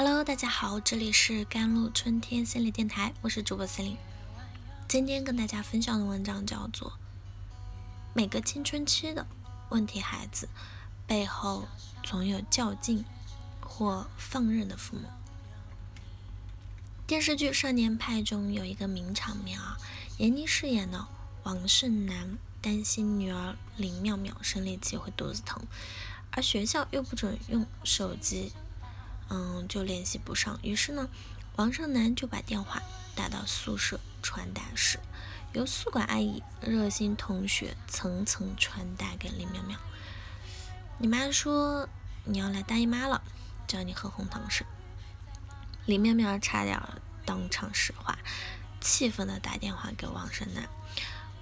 Hello，大家好，这里是甘露春天心理电台，我是主播司令。今天跟大家分享的文章叫做《每个青春期的问题孩子背后总有较劲或放任的父母》。电视剧《少年派》中有一个名场面啊，闫妮饰演的王胜男担心女儿林妙妙生理期会肚子疼，而学校又不准用手机。嗯，就联系不上。于是呢，王胜男就把电话打到宿舍传达室，由宿管阿姨热心同学层层传达给林妙妙。你妈说你要来大姨妈了，叫你喝红糖水。林妙妙差点当场石化，气愤的打电话给王胜男，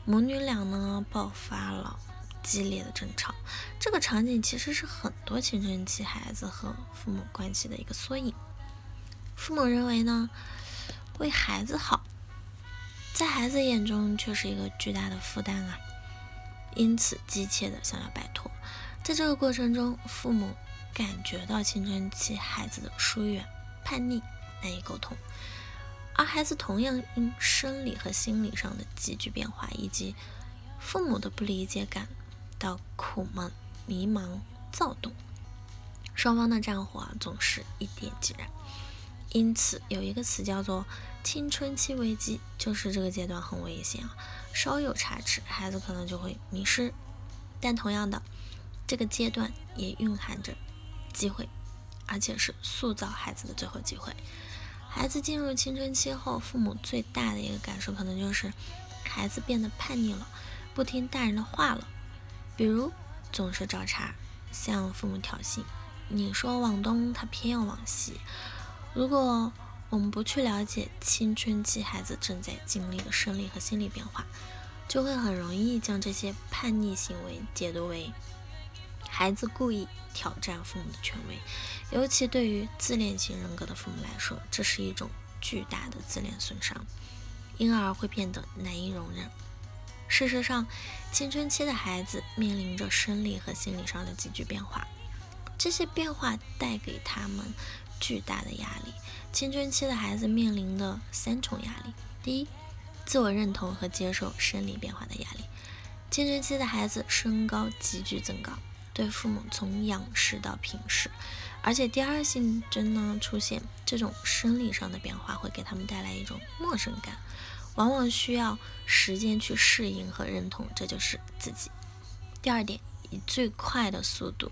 母女俩呢爆发了。激烈的争吵，这个场景其实是很多青春期孩子和父母关系的一个缩影。父母认为呢，为孩子好，在孩子眼中却是一个巨大的负担啊，因此急切的想要摆脱。在这个过程中，父母感觉到青春期孩子的疏远、叛逆、难以沟通，而孩子同样因生理和心理上的急剧变化，以及父母的不理解感。到苦闷、迷茫、躁动，双方的战火啊总是一点即燃。因此，有一个词叫做“青春期危机”，就是这个阶段很危险啊，稍有差池，孩子可能就会迷失。但同样的，这个阶段也蕴含着机会，而且是塑造孩子的最后机会。孩子进入青春期后，父母最大的一个感受可能就是孩子变得叛逆了，不听大人的话了。比如总是找茬，向父母挑衅。你说往东，他偏要往西。如果我们不去了解青春期孩子正在经历的生理和心理变化，就会很容易将这些叛逆行为解读为孩子故意挑战父母的权威。尤其对于自恋型人格的父母来说，这是一种巨大的自恋损伤，因而会变得难以容忍。事实上，青春期的孩子面临着生理和心理上的急剧变化，这些变化带给他们巨大的压力。青春期的孩子面临的三重压力：第一，自我认同和接受生理变化的压力。青春期的孩子身高急剧增高，对父母从仰视到平视，而且第二性征呢出现这种生理上的变化，会给他们带来一种陌生感。往往需要时间去适应和认同，这就是自己。第二点，以最快的速度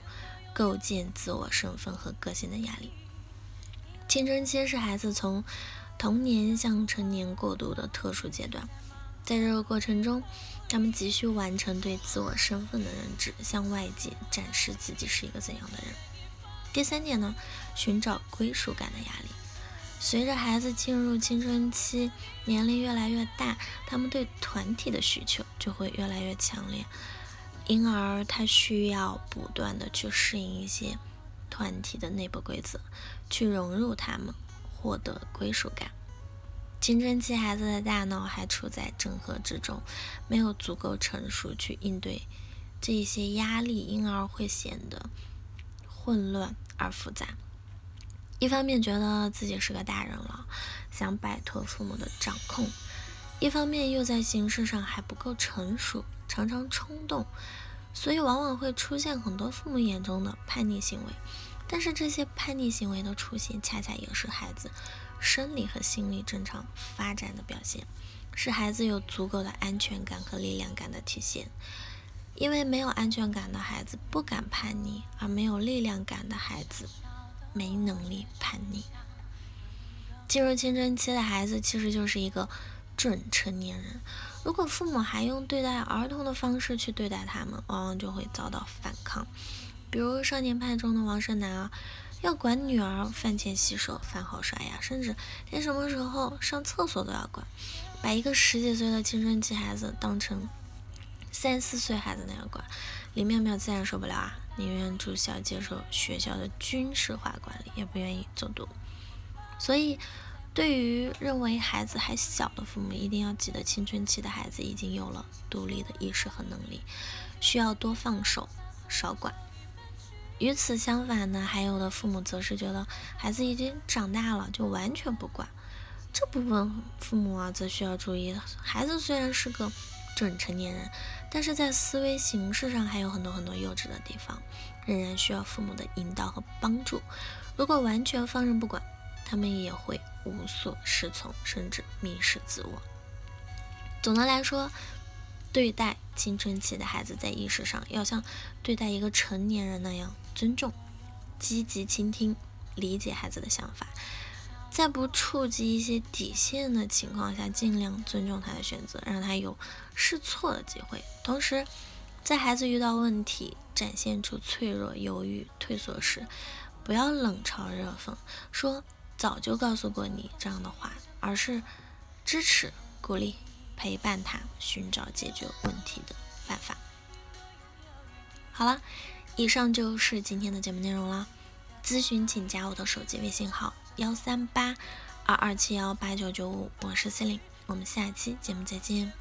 构建自我身份和个性的压力。青春期是孩子从童年向成年过渡的特殊阶段，在这个过程中，他们急需完成对自我身份的认知，向外界展示自己是一个怎样的人。第三点呢，寻找归属感的压力。随着孩子进入青春期，年龄越来越大，他们对团体的需求就会越来越强烈，因而他需要不断的去适应一些团体的内部规则，去融入他们，获得归属感。青春期孩子的大脑还处在整合之中，没有足够成熟去应对这些压力，因而会显得混乱而复杂。一方面觉得自己是个大人了，想摆脱父母的掌控；一方面又在形式上还不够成熟，常常冲动，所以往往会出现很多父母眼中的叛逆行为。但是这些叛逆行为的出现，恰恰也是孩子生理和心理正常发展的表现，是孩子有足够的安全感和力量感的体现。因为没有安全感的孩子不敢叛逆，而没有力量感的孩子。没能力叛逆，进入青春期的孩子其实就是一个准成年人。如果父母还用对待儿童的方式去对待他们，往往就会遭到反抗。比如《少年派》中的王胜男啊，要管女儿饭前洗手、饭后刷牙，甚至连什么时候上厕所都要管，把一个十几岁的青春期孩子当成三四岁孩子那样管。李妙妙自然受不了啊。宁愿住校接受学校的军事化管理，也不愿意走读。所以，对于认为孩子还小的父母，一定要记得，青春期的孩子已经有了独立的意识和能力，需要多放手，少管。与此相反呢，还有的父母则是觉得孩子已经长大了，就完全不管。这部分父母啊，则需要注意，孩子虽然是个准成年人，但是在思维形式上还有很多很多幼稚的地方，仍然需要父母的引导和帮助。如果完全放任不管，他们也会无所适从，甚至迷失自我。总的来说，对待青春期的孩子，在意识上要像对待一个成年人那样尊重、积极倾听、理解孩子的想法，在不触及一些底线的情况下，尽量尊重他的选择，让他有试错的机会。同时，在孩子遇到问题、展现出脆弱、犹豫、退缩时，不要冷嘲热讽，说。早就告诉过你这样的话，而是支持、鼓励、陪伴他寻找解决问题的办法。好了，以上就是今天的节目内容了。咨询请加我的手机微信号：幺三八二二七幺八九九五，我是 C 琳，我们下期节目再见。